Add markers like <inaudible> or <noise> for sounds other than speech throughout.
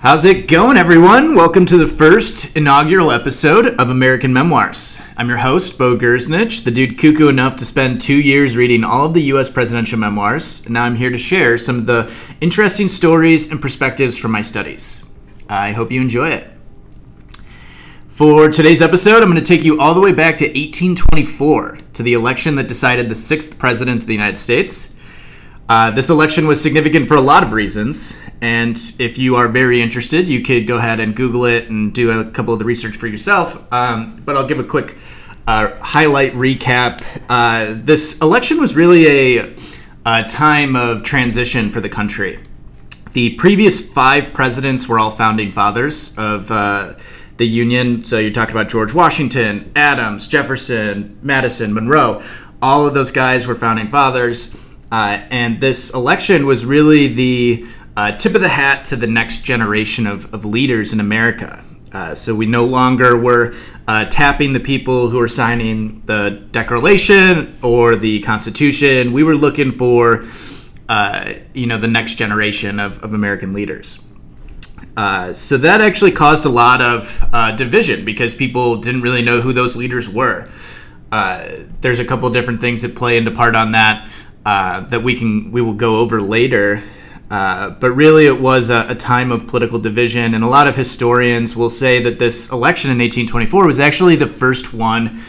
How's it going, everyone? Welcome to the first inaugural episode of American Memoirs. I'm your host, Bo Gersnich, the dude cuckoo enough to spend two years reading all of the U.S. presidential memoirs, and now I'm here to share some of the interesting stories and perspectives from my studies. I hope you enjoy it. For today's episode, I'm going to take you all the way back to 1824 to the election that decided the sixth president of the United States. Uh, this election was significant for a lot of reasons, and if you are very interested, you could go ahead and Google it and do a couple of the research for yourself. Um, but I'll give a quick uh, highlight recap. Uh, this election was really a, a, time of transition for the country. The previous five presidents were all founding fathers of uh, the Union. So you talked about George Washington, Adams, Jefferson, Madison, Monroe. All of those guys were founding fathers. Uh, and this election was really the uh, tip of the hat to the next generation of, of leaders in America. Uh, so we no longer were uh, tapping the people who were signing the Declaration or the Constitution. We were looking for, uh, you know, the next generation of, of American leaders. Uh, so that actually caused a lot of division because people didn't really know who those leaders were. there's a couple different things that play into part on that uh, that we can we will go over later. Uh, but really, it was a, a, time of political division, and a lot of historians will say that this election in 1824 was actually the first one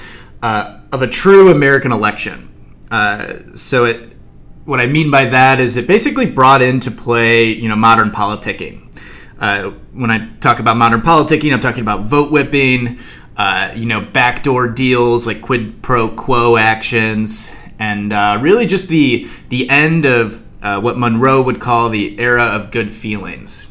uh, of a true American election. Uh, so, it, what I mean by that is it basically brought into play, you know, modern politicking. Uh, when I talk about modern politicking, I'm talking about vote whipping, uh, you know, backdoor deals like quid pro quo actions, and uh, really just the the end of uh, what Monroe would call the era of good feelings.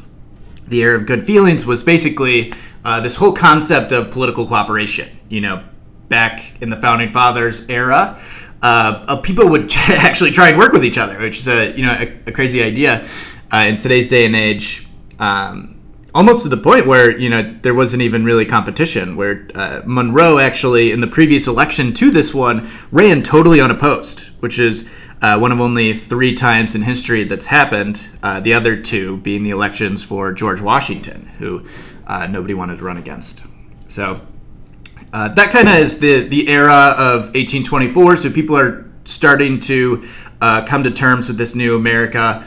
The era of good feelings was basically uh, this whole concept of political cooperation. You know, back in the founding fathers era, uh, people would <laughs> actually try and work with each other, which is a you know a, a crazy idea uh, in today's day and age. Um, almost to the point where you know there wasn't even really competition where uh, monroe actually in the previous election to this one ran totally unopposed which is uh, one of only three times in history that's happened uh, the other two being the elections for george washington who uh, nobody wanted to run against. So uh, that kind of is the, the era of 1824 so people are starting to uh, come to terms with this new america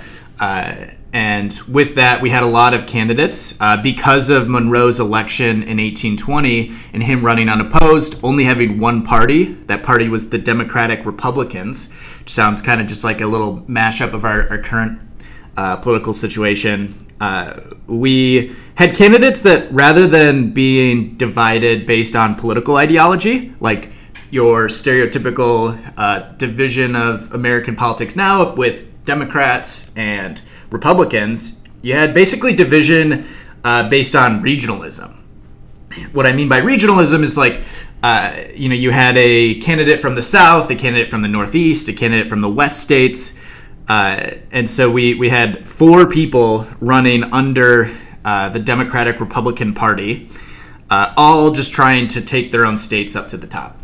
and with that, we had a lot of candidates uh, because of Monroe's election in 1820 and him running unopposed, only having one party. That party was the Democratic Republicans, which sounds kind of just like a little mashup of our, our current uh, political situation. Uh, we had candidates that, rather than being divided based on political ideology, like your stereotypical uh, division of American politics now with Democrats and Republicans, you had basically division uh, based on regionalism. What I mean by regionalism is like, uh, you know, you had a candidate from the South, a candidate from the Northeast, a candidate from the West states. Uh, and so we, we had four people running under uh, the Democratic Republican Party, uh, all just trying to take their own states up to the top.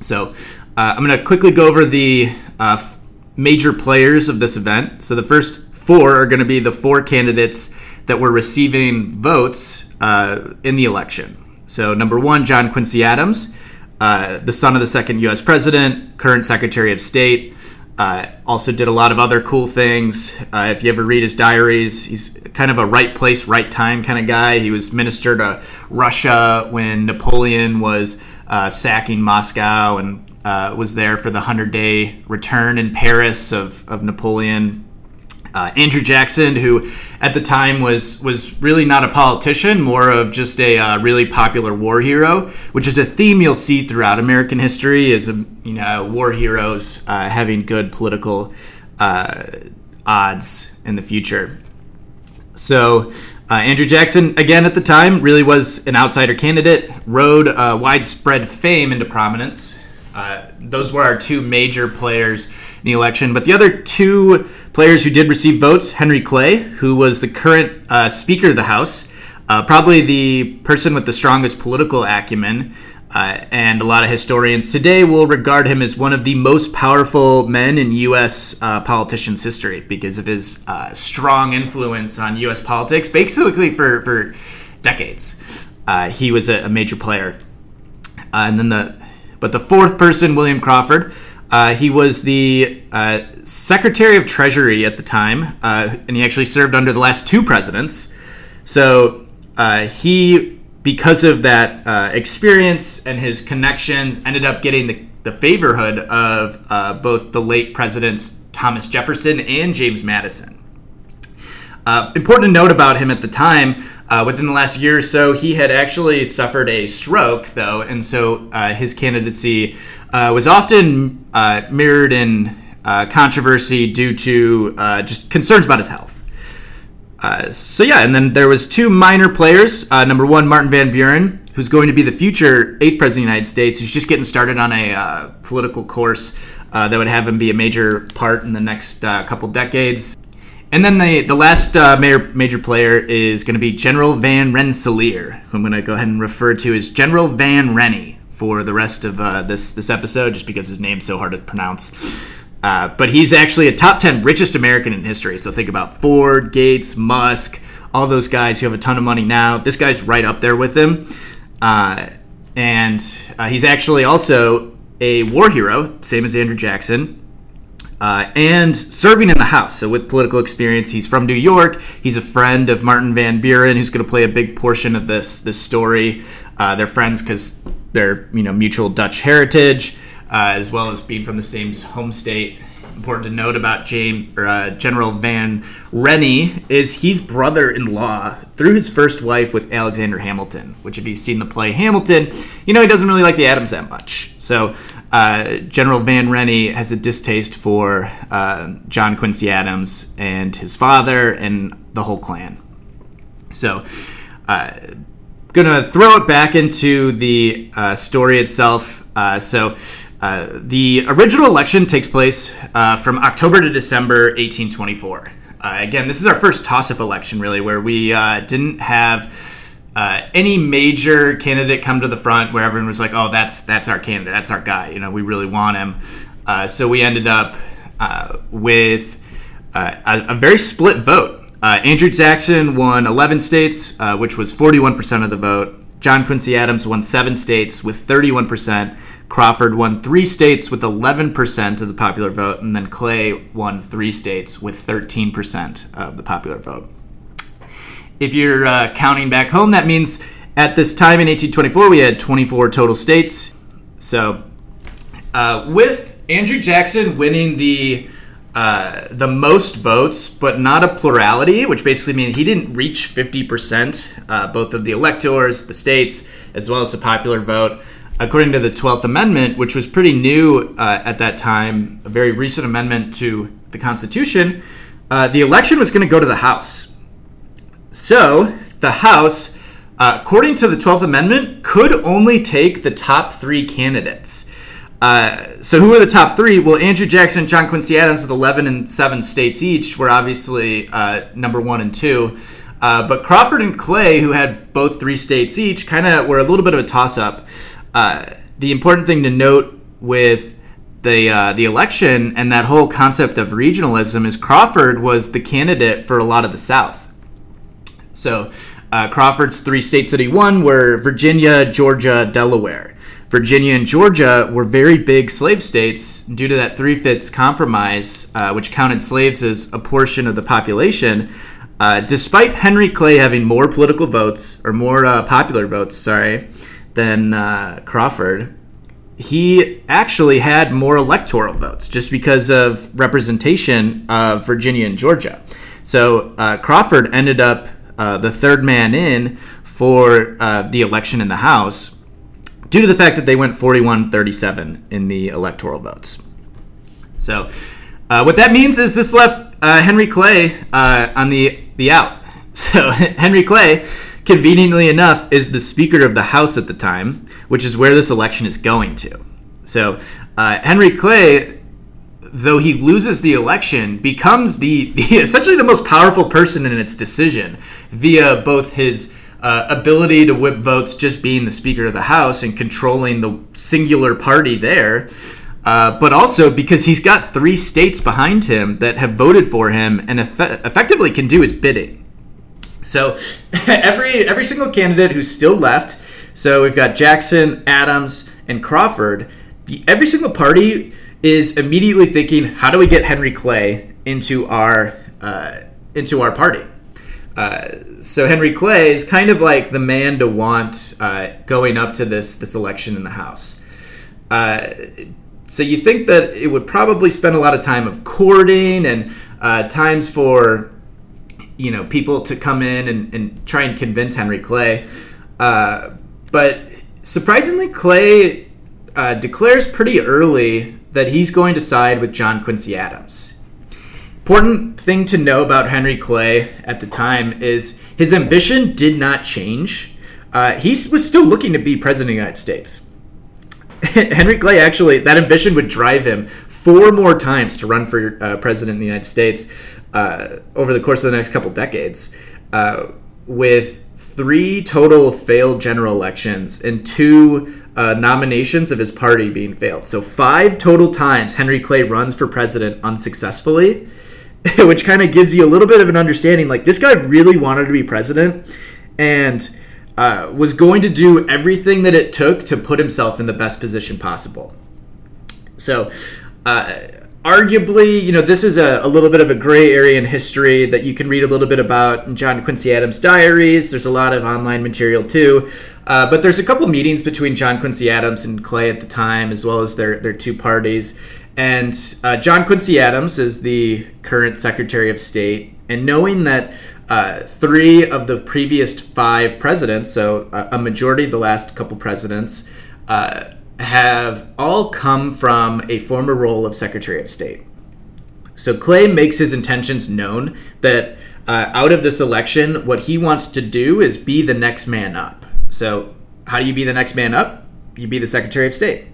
So uh, I'm going to quickly go over the major players of this event. So the first four are going to be the four candidates that were receiving votes uh, in the election. So, number one, John Quincy Adams, uh, the son of the second U.S. president, current Secretary of State. Uh, also did a lot of other cool things. Uh, if you ever read his diaries, he's kind of a right place, right time kind of guy. He was minister to Russia when Napoleon was uh, sacking Moscow and uh, was there for the 100 day return in Paris of, of Napoleon uh, Andrew Jackson, who at the time was was really not a politician, more of just a uh, really popular war hero, which is a theme you'll see throughout American history, is um, you know war heroes uh, having good political uh, odds in the future. So. Uh, Andrew Jackson, again at the time, really was an outsider candidate, rode uh, widespread fame into prominence. those were our two major players the election. But the other two players who did receive votes Henry Clay, who was the current uh, Speaker of the House, uh, probably the person with the strongest political acumen. Uh, and a lot of historians today will regard him as one of the most powerful men in U.S. Uh, politicians' history because of his uh, strong influence on U.S. politics, basically for, for decades. Uh, he was a, a major player. And then the, but the fourth person, William Crawford, uh, he was the Secretary of Treasury at the time, and he actually served under the last two presidents. So he because of that uh, experience and his connections, ended up getting the, the favorhood of uh, both the late presidents Thomas Jefferson and James Madison. Uh, important to note about him at the time, uh, within the last year or so, he had actually suffered a stroke, though, and so uh, his candidacy uh, was often mirrored in controversy due to just concerns about his health. Uh, so yeah, and then there was two minor players. Uh, number one, Martin Van Buren, who's going to be the future eighth president of the United States, who's just getting started on a uh, political course uh, that would have him be a major part in the next uh, couple decades. And then the the last major major player is going to be General Van Rensselaer, who I'm going to go ahead and refer to as General Van Rennie for the rest of this this episode, just because his name's so hard to pronounce. Uh, but he's actually a top 10 richest American in history. So think about Ford, Gates, Musk, all those guys who have a ton of money now. This guy's right up there with him. Uh, and uh, he's actually also a war hero, same as Andrew Jackson. Uh, and serving in the House. So, with political experience, he's from New York. He's a friend of Martin Van Buren, who's going to play a big portion of this this story. Uh, they're friends because they're you know mutual Dutch heritage uh, as well as being from the same home state. Important to note about James or, uh, General Van Rennie is he's brother-in-law through his first wife with Alexander Hamilton. Which, if you've seen the play Hamilton, you know he doesn't really like the Adams that much. So uh, General Van Rennie has a distaste for uh, John Quincy Adams and his father and the whole clan. So, uh, gonna throw it back into the uh, story itself. Uh, so, uh, the original election takes place uh, from October to December 1824. Uh, again, this is our first toss up election, really, where we didn't have uh, any major candidate come to the front where everyone was like, oh, that's, that's our candidate, that's our guy, you know, we really want him. Uh, so we ended up uh, with uh, a, a, very split vote. Andrew Jackson won 11 states, which was 41% of the vote. John Quincy Adams won seven states with 31%. Crawford won three states with 11% of the popular vote, and then Clay won three states with 13% of the popular vote. If you're uh, counting back home, that means at this time in 1824, we had 24 total states. So, uh, with Andrew Jackson winning the uh, the most votes, but not a plurality, which basically means he didn't reach 50%, uh, both of the electors, the states, as well as the popular vote according to the 12th Amendment, which was pretty new uh, at that time, a very recent amendment to the Constitution, uh, the election was going to go to the House. So, the House, uh, according to the 12th Amendment, could only take the top three candidates. Uh, so, who are the top three? Well, Andrew Jackson and John Quincy Adams with 11 and 7 states each were obviously uh, number one and two. Uh, but Crawford and Clay, who had both three states each, kind of were a little bit of a toss up. Uh, the important thing to note with the uh, the election and that whole concept of regionalism is Crawford was the candidate for a lot of the South. So uh, Crawford's three states that he won were Virginia, Georgia, Delaware. Virginia and Georgia were very big slave states due to that three fifths compromise, uh, which counted slaves as a portion of the population. Uh, despite Henry Clay having more political votes or more uh, popular votes, sorry, than uh, Crawford, he actually had more electoral votes just because of representation of Virginia and Georgia. So uh, Crawford ended up uh, the third man in for uh, the election in the House due to the fact that they went 41 37 in the electoral votes. So, uh, what that means is this left uh, Henry Clay on the, the out. <laughs> So, Henry Clay conveniently enough, is the Speaker of the House at the time, which is where this election is going to. So uh, Henry Clay, though he loses the election, becomes the, the, <laughs> essentially the most powerful person in its decision via both his uh, ability to whip votes just being the Speaker of the House and controlling the singular party there. Uh, but also because he's got three states behind him that have voted for him and eff- effectively can do his bidding. So <laughs> every every single candidate who's still left, so we've got Jackson, Adams, and Crawford. The, every single party is immediately thinking, how do we get Henry Clay into our uh, into our party? Uh, so Henry Clay is kind of like the man to want uh, going up to this this election in the House. Uh, so you think that it would probably spend a lot of time of courting and uh, times for you know people to come in and, and try and convince Henry Clay. Uh, but surprisingly, Clay declares pretty early that he's going to side with John Quincy Adams. Important thing to know about Henry Clay at the time is his ambition did not change. Uh, he was still looking to be president of the United States. <laughs> Henry Clay actually, that ambition would drive him four more times to run for uh, president of the United States uh, over the course of the next couple decades, uh, with three total failed general elections and two uh, nominations of his party being failed. So, five total times Henry Clay runs for president unsuccessfully, <laughs> which kind of gives you a little bit of an understanding like, this guy really wanted to be president. And uh, was going to do everything that it took to put himself in the best position possible. So, uh, arguably, you know, this is a, a, little bit of a gray area in history that you can read a little bit about in John Quincy Adams' diaries. There's a lot of online material too. Uh, but there's a couple meetings between John Quincy Adams and Clay at the time, as well as their, their two parties. And uh, John Quincy Adams is the current Secretary of State. And knowing that uh, three of the previous five presidents, so a, a majority of the last couple presidents, uh, have all come from a former role of Secretary of State. So Clay makes his intentions known that uh, out of this election, what he wants to do is be the next man up. So, how do you be the next man up? You be the Secretary of State.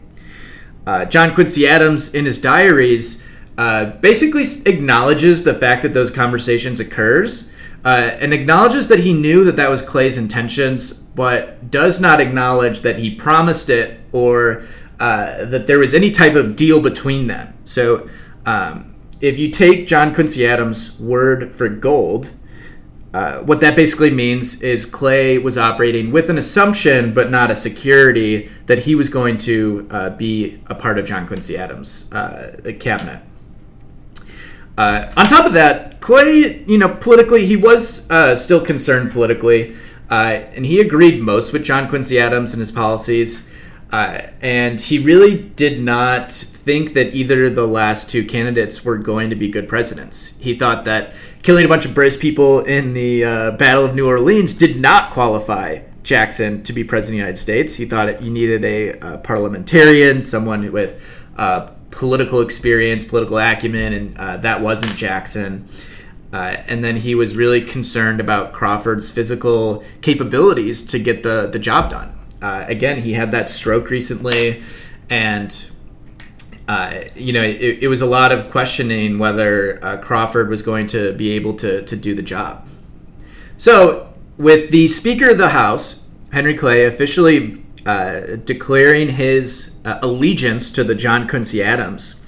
Uh, John Quincy Adams, in his diaries, uh, basically acknowledges the fact that those conversations occurs uh, and acknowledges that he knew that that was Clay's intentions, but does not acknowledge that he promised it or uh, that there was any type of deal between them. So, um, if you take John Quincy Adams' word for gold, uh, what that basically means is Clay was operating with an assumption, but not a security, that he was going to uh, be a part of John Quincy Adams' uh, cabinet. Uh, on top of that, Clay, you know, politically, he was uh, still concerned politically, and he agreed most with John Quincy Adams and his policies. And he really did not think that either of the last two candidates were going to be good presidents. He thought that killing a bunch of British people in the uh, Battle of New Orleans did not qualify Jackson to be president of the United States. He thought you needed a, a parliamentarian, someone with uh, political experience, political acumen, and uh, that wasn't Jackson. Uh, and then he was really concerned about Crawford's physical capabilities to get the, the job done. Uh, again, he had that stroke recently, and uh, you know it, it, was a lot of questioning whether uh, Crawford was going to be able to, to do the job. So, with the Speaker of the House, Henry Clay, officially uh, declaring his uh, allegiance to the John Quincy Adams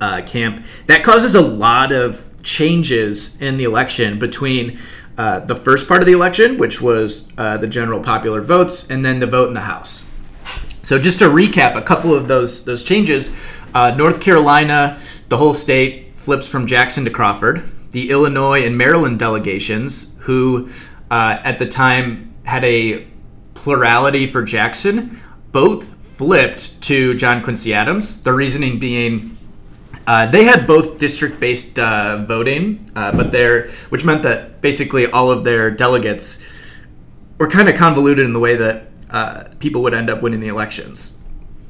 uh, camp. That causes a lot of changes in the election between the first part of the election, which was the general popular votes, and then the vote in the House. So, just to recap a couple of those those changes, North Carolina, the whole state flips from Jackson to Crawford. The Illinois and Maryland delegations, who at the time had a plurality for Jackson, both flipped to John Quincy Adams. The reasoning being uh, they had both district-based uh, voting, uh, but their which meant that basically all of their delegates were kind of convoluted in the way that uh, people would end up winning the elections.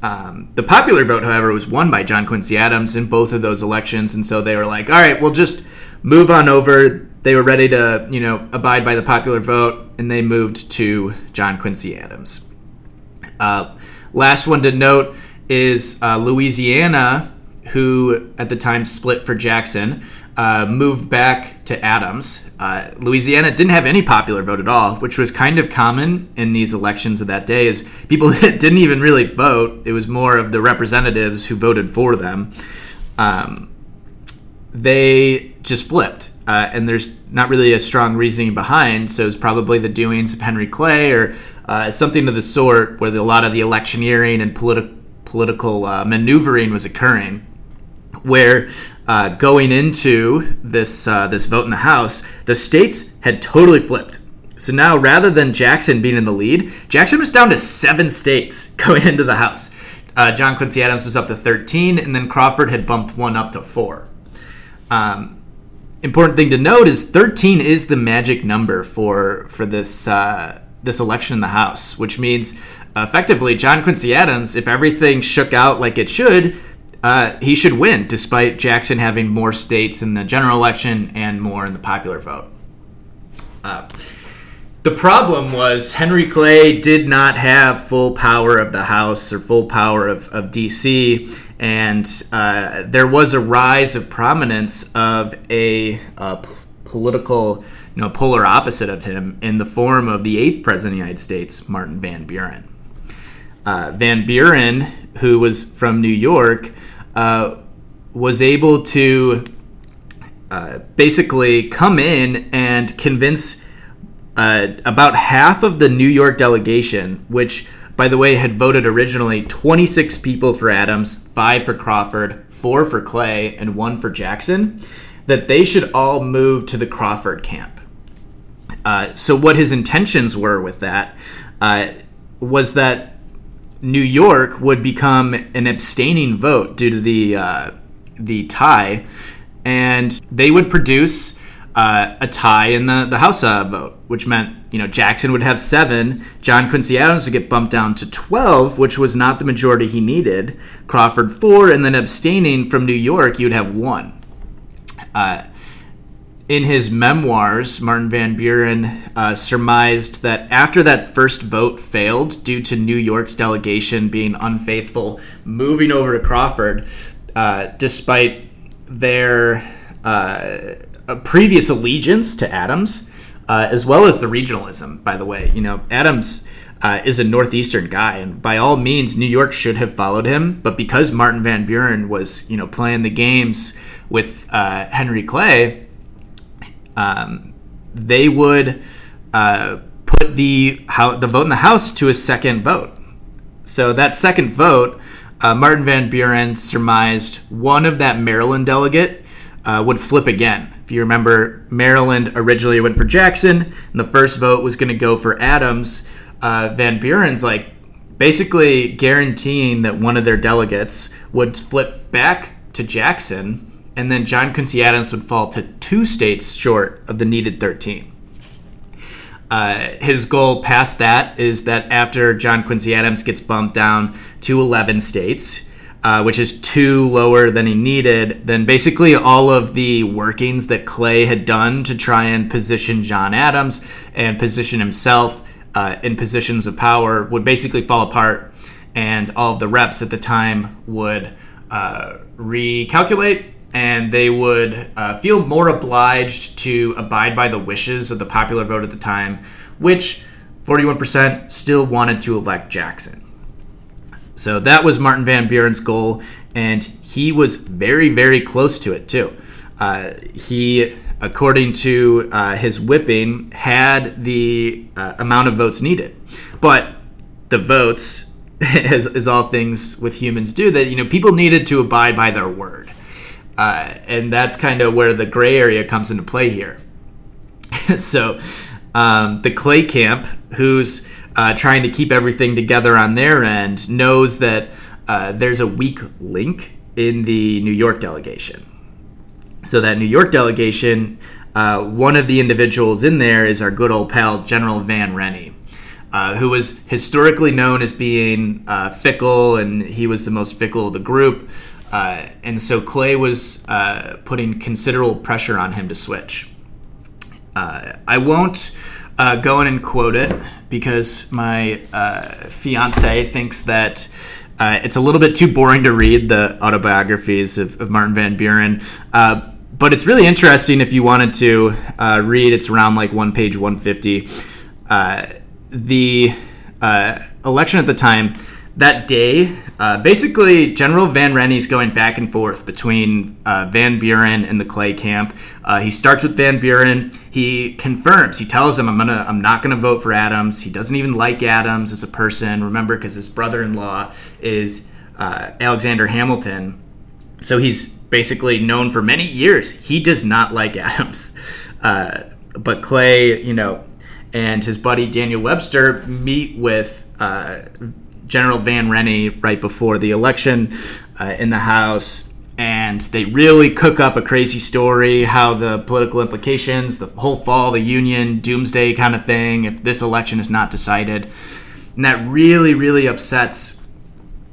Um, the popular vote, however, was won by John Quincy Adams in both of those elections, and so they were like, "All right, we'll just move on over." They were ready to, you know, abide by the popular vote, and they moved to John Quincy Adams. Uh, last one to note is uh, Louisiana, who at the time split for Jackson. Uh, moved back to Adams. Uh, Louisiana didn't have any popular vote at all, which was kind of common in these elections of that day. Is people <laughs> didn't even really vote; it was more of the representatives who voted for them. Um, they just flipped, uh, and there's not really a strong reasoning behind. So it's probably the doings of Henry Clay or uh, something of the sort, where the, a lot of the electioneering and politi- political uh, maneuvering was occurring where uh, going into this uh, this vote in the House, the states had totally flipped. So now, rather than Jackson being in the lead, Jackson was down to seven states <laughs> going into the House. Uh, John Quincy Adams was up to 13, and then Crawford had bumped one up to four. Um, important thing to note is 13 is the magic number for for this uh, this election in the House, which means effectively John Quincy Adams, if everything shook out like it should, uh, he should win, despite Jackson having more states in the general election and more in the popular vote. Uh, the problem was Henry Clay did not have full power of the House or full power of, of D.C., and uh, there was a rise of prominence of a, political, you know, polar opposite of him in the form of the eighth president of the United States, Martin Van Buren. Uh, Van Buren, who was from New York, uh, was able to uh, basically come in and convince uh, about half of the New York delegation, which, by the way, had voted originally 26 people for Adams, five for Crawford, four for Clay, and one for Jackson, that they should all move to the Crawford camp. Uh, so, what his intentions were with that uh, was that New York would become an abstaining vote due to the uh, the tie, and they would produce uh, a tie in the the House uh, vote, which meant you know Jackson would have seven, John Quincy Adams would get bumped down to twelve, which was not the majority he needed. Crawford four, and then abstaining from New York, you'd have one. In his memoirs, Martin Van Buren uh, surmised that after that first vote failed due to New York's delegation being unfaithful, moving over to Crawford, uh, despite their uh, previous allegiance to Adams, uh, as well as the regionalism, by the way. You know, Adams. Uh, is a northeastern guy, and by all means, New York should have followed him. But because Martin Van Buren was, you know, playing the games with uh, Henry Clay, um, they would uh, put the how, the vote in the House to a second vote. So that second vote, uh, Martin Van Buren surmised one of that Maryland delegate uh, would flip again. If you remember, Maryland originally went for Jackson, and the first vote was going to go for Adams. Uh, Van Buren's like basically guaranteeing that one of their delegates would flip back to Jackson and then John Quincy Adams would fall to two states short of the needed 13. Uh, his goal past that is that after John Quincy Adams gets bumped down to 11 states, uh, which is two lower than he needed, then basically all of the workings that Clay had done to try and position John Adams and position himself uh, in positions of power would basically fall apart, and all of the reps at the time would uh, recalculate and they would uh, feel more obliged to abide by the wishes of the popular vote at the time, which 41% still wanted to elect Jackson. So that was Martin Van Buren's goal, and he was very, very close to it too. Uh, he, according to uh, his whipping, had the uh, amount of votes needed, but the votes, <laughs> as, as all things with humans do, that you know people needed to abide by their word. Uh, and that's kind of where the gray area comes into play here. <laughs> so, um, the Clay camp, who's uh, trying to keep everything together on their end, knows that uh, there's a weak link in the New York delegation. So, that New York delegation, uh, one of the individuals in there is our good old pal, General Van Rennie. Uh, who was historically known as being uh, fickle, and he was the most fickle of the group. Uh, and so Clay was uh, putting considerable pressure on him to switch. Uh, I won't uh, go in and quote it because my uh, fiance thinks that it's a little bit too boring to read the autobiographies of, of Martin Van Buren. but it's really interesting if you wanted to uh, read. It's around like one page, 150. Uh, the uh, election at the time that day, uh, basically, General Van Rennie's going back and forth between uh, Van Buren and the Clay camp. Uh, he starts with Van Buren. He confirms. He tells him, "I'm gonna. I'm not gonna vote for Adams." He doesn't even like Adams as a person. Remember, because his brother-in-law is uh, Alexander Hamilton. So he's basically known for many years. He does not like Adams. <laughs> Uh, but Clay, you know, and his buddy Daniel Webster meet with uh, General Van Rennie right before the election uh, in the House, and they really cook up a crazy story how the political implications, the whole fall the Union, doomsday kind of thing, if this election is not decided. And that really, really upsets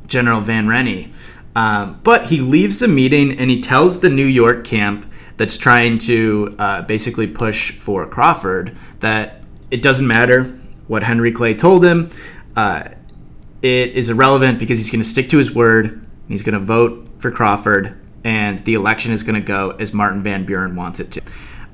General Van Rennie. Um, but he leaves the meeting and he tells the New York camp that's trying to uh, basically push for Crawford that it doesn't matter what Henry Clay told him. Uh, it is irrelevant because he's going to stick to his word. He's going to vote for Crawford, and the election is going to go as Martin Van Buren wants it to.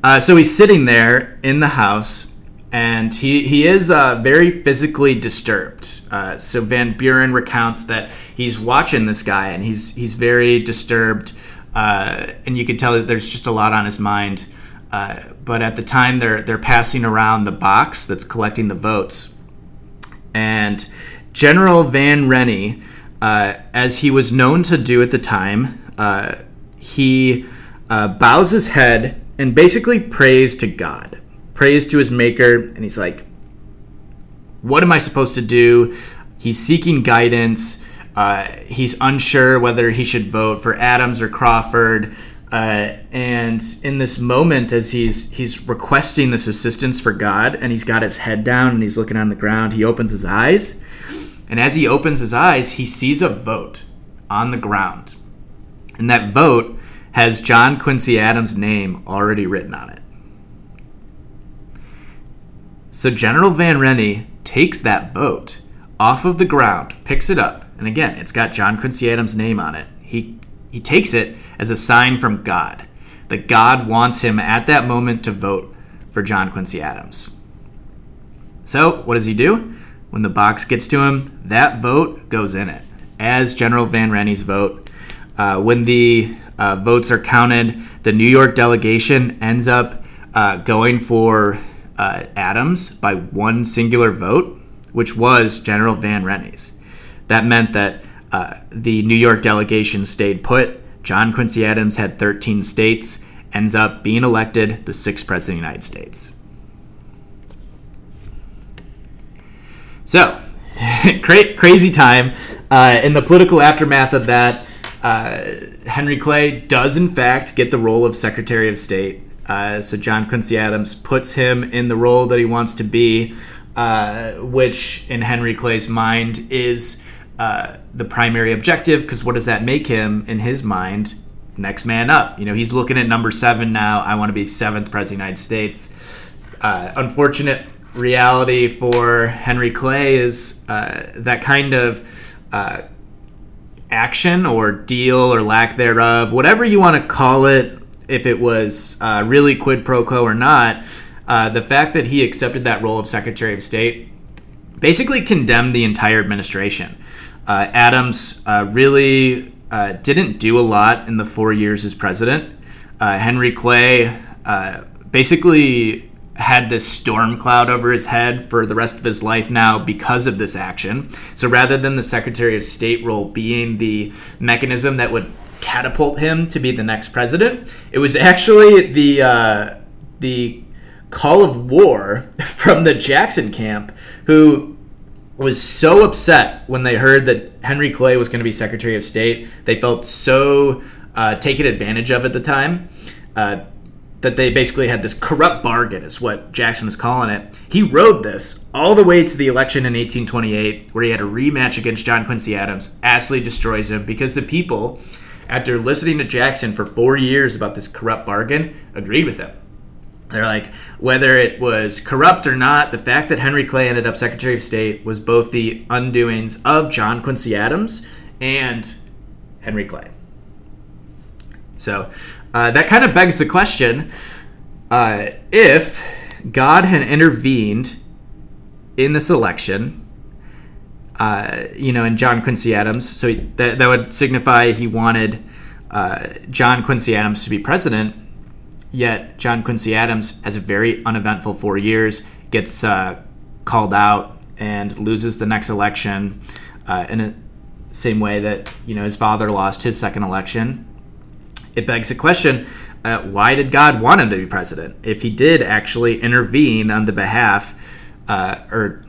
Uh, so he's sitting there in the house, and he, he is uh, very physically disturbed. Uh, so Van Buren recounts that he's watching this guy, and he's he's very disturbed, uh, and you can tell that there's just a lot on his mind. Uh, but at the time, they're they're passing around the box that's collecting the votes, and General Van Rennie, uh, as he was known to do at the time, uh, he uh, bows his head and basically prays to God, prays to his maker, and he's like, What am I supposed to do? He's seeking guidance. Uh, he's unsure whether he should vote for Adams or Crawford. Uh, and in this moment, as he's he's requesting this assistance for God, and he's got his head down and he's looking on the ground, he opens his eyes, and as he opens his eyes, he sees a vote on the ground. And that vote has John Quincy Adams' name already written on it. So General Van Rennie takes that vote off of the ground, picks it up, and again, it's got John Quincy Adams' name on it. He he takes it as a sign from God that God wants him at that moment to vote for John Quincy Adams. So, what does he do? When the box gets to him, that vote goes in it, as General Van Rennie's vote. Uh, when the uh, votes are counted, the New York delegation ends up uh, going for uh, Adams by one singular vote, which was General Van Rennie's. That meant that uh, the New York delegation stayed put. John Quincy Adams had 13 states, ends up being elected the sixth president of the United States. So, <laughs> crazy time. Uh, in the political aftermath of that, uh, Henry Clay does, in fact, get the role of Secretary of State. Uh, so, John Quincy Adams puts him in the role that he wants to be, uh, which, in Henry Clay's mind, is uh, the primary objective. Because what does that make him, in his mind? Next man up. You know, he's looking at number seven now. I want to be seventh president of the United States. Uh, unfortunate reality for Henry Clay is uh, that kind of uh, action or deal or lack thereof, whatever you want to call it, if it was uh, really quid pro quo or not, uh, the fact that he accepted that role of Secretary of State basically condemned the entire administration. Uh, Adams uh, really didn't do a lot in the four years as president. Henry Clay basically had this storm cloud over his head for the rest of his life now because of this action. So rather than the Secretary of State role being the mechanism that would catapult him to be the next president, it was actually the uh, the call of war <laughs> from the Jackson camp, who was so upset when they heard that Henry Clay was going to be Secretary of State. They felt so uh, taken advantage of at the time. Uh, that they basically had this corrupt bargain, is what Jackson was calling it. He rode this all the way to the election in 1828, where he had a rematch against John Quincy Adams, absolutely destroys him because the people, after listening to Jackson for four years about this corrupt bargain, agreed with him. They're like, whether it was corrupt or not, the fact that Henry Clay ended up Secretary of State was both the undoings of John Quincy Adams and Henry Clay. So, uh, that kind of begs the question uh, if God had intervened in this election, uh, you know, in John Quincy Adams, so that, that would signify he wanted uh, John Quincy Adams to be president. Yet John Quincy Adams has a very uneventful four years, gets uh, called out, and loses the next election uh, in the same way that you know his father lost his second election. It begs the question: uh, Why did God want him to be president? If He did actually intervene on the behalf, uh, or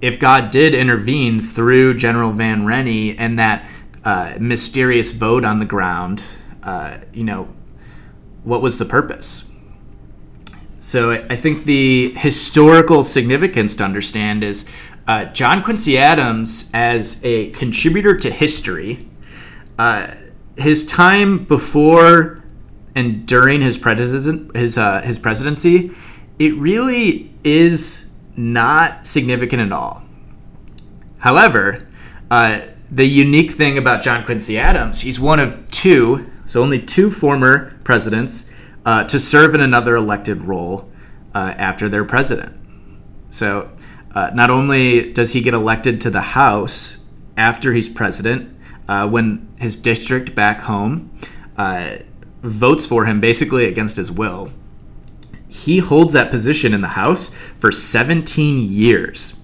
if God did intervene through General Van Rennie and that uh, mysterious vote on the ground, uh, you know, what was the purpose? So I think the historical significance to understand is uh, John Quincy Adams as a contributor to history. Uh, his time before and during his his uh, his presidency, it really is not significant at all. However, uh, the unique thing about John Quincy Adams, he's one of two, so only two former presidents uh, to serve in another elected role uh, after their president. So, uh, not only does he get elected to the House after he's president, uh, when his district back home uh, votes for him basically against his will, he holds that position in the House for 17 years.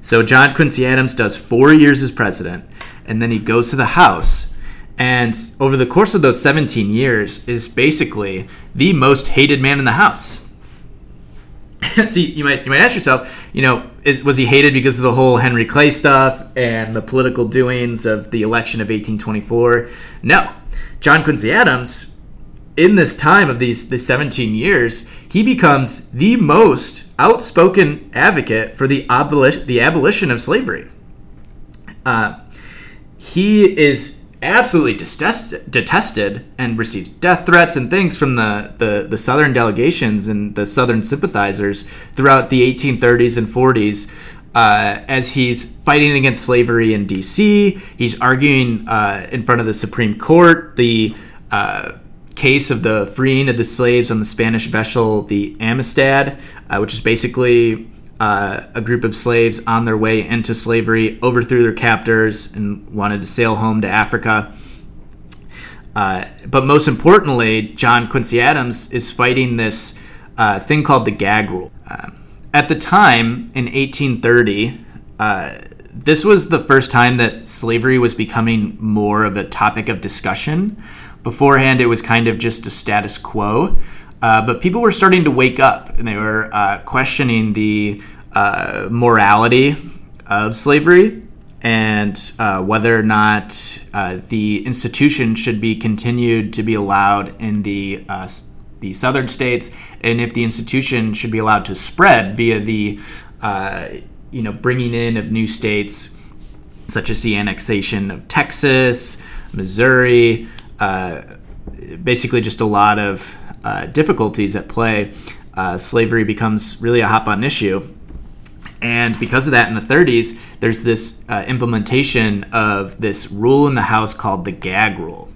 So John Quincy Adams does four years as president, and then he goes to the House. And over the course of those 17 years, is basically the most hated man in the House. <laughs> See, you might you might ask yourself, you know, is, was he hated because of the whole Henry Clay stuff and the political doings of the election of 1824? No, John Quincy Adams in this time of these the 17 years, he becomes the most outspoken advocate for the, abolition the abolition of slavery. Uh, he is absolutely detested, detested and receives death threats and things from the, the, the Southern delegations and the Southern sympathizers throughout the 1830s and 40s. Uh, as he's fighting against slavery in D.C., he's arguing uh, in front of the Supreme Court. The uh, case of the freeing of the slaves on the Spanish vessel, the Amistad, uh, which is basically uh, a group of slaves on their way into slavery, overthrew their captors, and wanted to sail home to Africa. Uh, but most importantly, John Quincy Adams is fighting this uh, thing called the gag rule. Um, at the time, in 1830, uh, this was the first time that slavery was becoming more of a topic of discussion beforehand it was kind of just a status quo. Uh, but people were starting to wake up and they were uh, questioning the uh, morality of slavery and uh, whether or not uh, the institution should be continued to be allowed in the uh, the southern states, and if the institution should be allowed to spread via the you know bringing in of new states, such as the annexation of Texas, Missouri, basically just a lot of uh, difficulties at play, uh, slavery becomes really a hot button issue. And because of that, in the 30s, there's this uh, implementation of this rule in the House called the gag rule,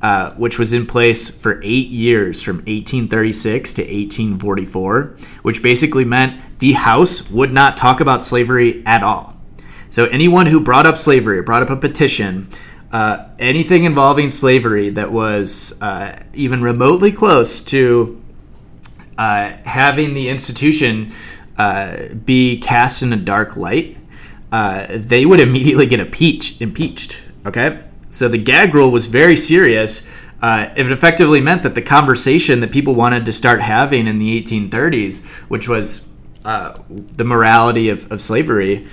uh, which was in place for eight years from 1836 to 1844, which basically meant the House would not talk about slavery at all. So anyone who brought up slavery or brought up a petition uh, anything involving slavery that was uh, even remotely close to uh, having the institution uh, be cast in a dark light, uh, they would <laughs> immediately get impeached. Impeached. Okay, so the gag rule was very serious. it effectively meant that the conversation that people wanted to start having in the 1830s, which was the morality of, of slavery,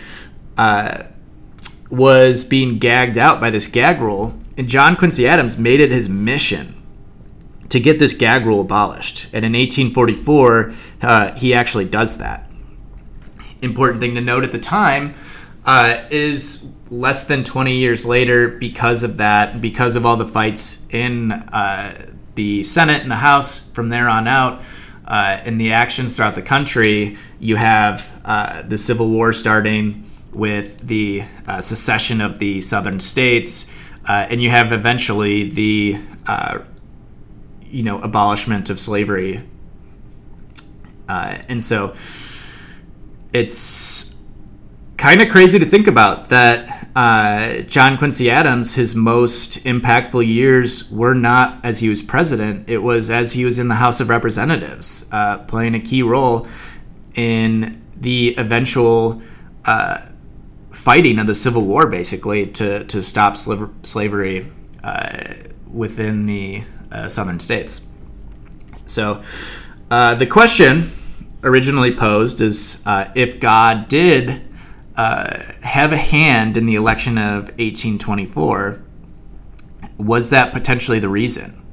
was being gagged out by this gag rule, and John Quincy Adams made it his mission to get this gag rule abolished. And in 1844, uh, he actually does that. Important thing to note at the time uh, is less than 20 years later, because of that, because of all the fights in uh, the Senate and the House from there on out, uh, and the actions throughout the country, you have uh, the Civil War starting with the uh, secession of the southern states, uh, and you have eventually the uh, you know abolishment of slavery, uh, and so it's kind of crazy to think about that uh, John Quincy Adams, his most impactful years were not as he was president, it was as he was in the House of Representatives, uh, playing a key role in the eventual uh, fighting of the Civil War, basically, to, to stop slavery uh, within the uh, southern states. So uh, the question originally posed is if God did uh, have a hand in the election of 1824, was that potentially the reason?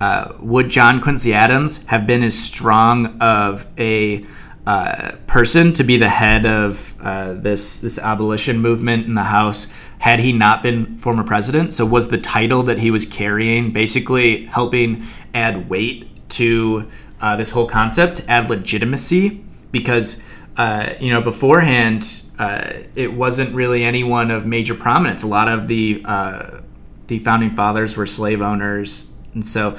Uh, would John Quincy Adams have been as strong of a uh, person to be the head of uh, this this abolition movement in the House had he not been former president? So was the title that he was carrying basically helping add weight to uh, this whole concept, add legitimacy? Because uh, you know, beforehand, uh, it wasn't really anyone of major prominence. A lot of the the founding fathers were slave owners, and so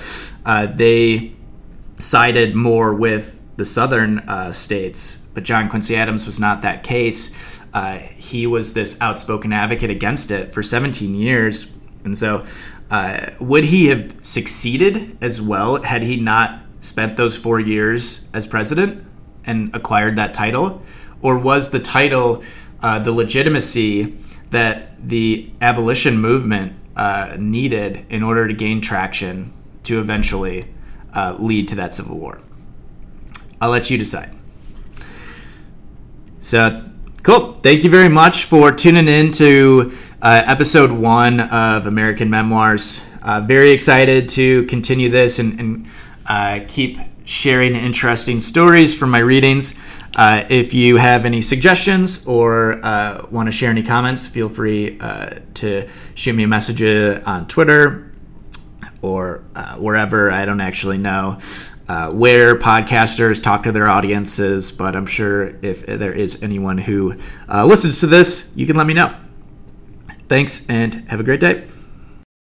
they sided more with the southern uh, states. But John Quincy Adams was not that case. he was this outspoken advocate against it for 17 years, and so would he have succeeded as well had he not spent those four years as president? and acquired that title? Or was the title uh, the legitimacy that the abolition movement uh, needed in order to gain traction to eventually uh, lead to that civil war? I'll let you decide. So, cool. Thank you very much for tuning in to uh, episode one of American Memoirs. Uh, very excited to continue this and, and uh, keep sharing interesting stories from my readings. Uh, if you have any suggestions or uh, want to share any comments, feel free uh, to shoot me a message uh, on Twitter or uh, wherever. I don't actually know uh, where podcasters talk to their audiences, but I'm sure if there is anyone who listens to this, you can let me know. Thanks and have a great day.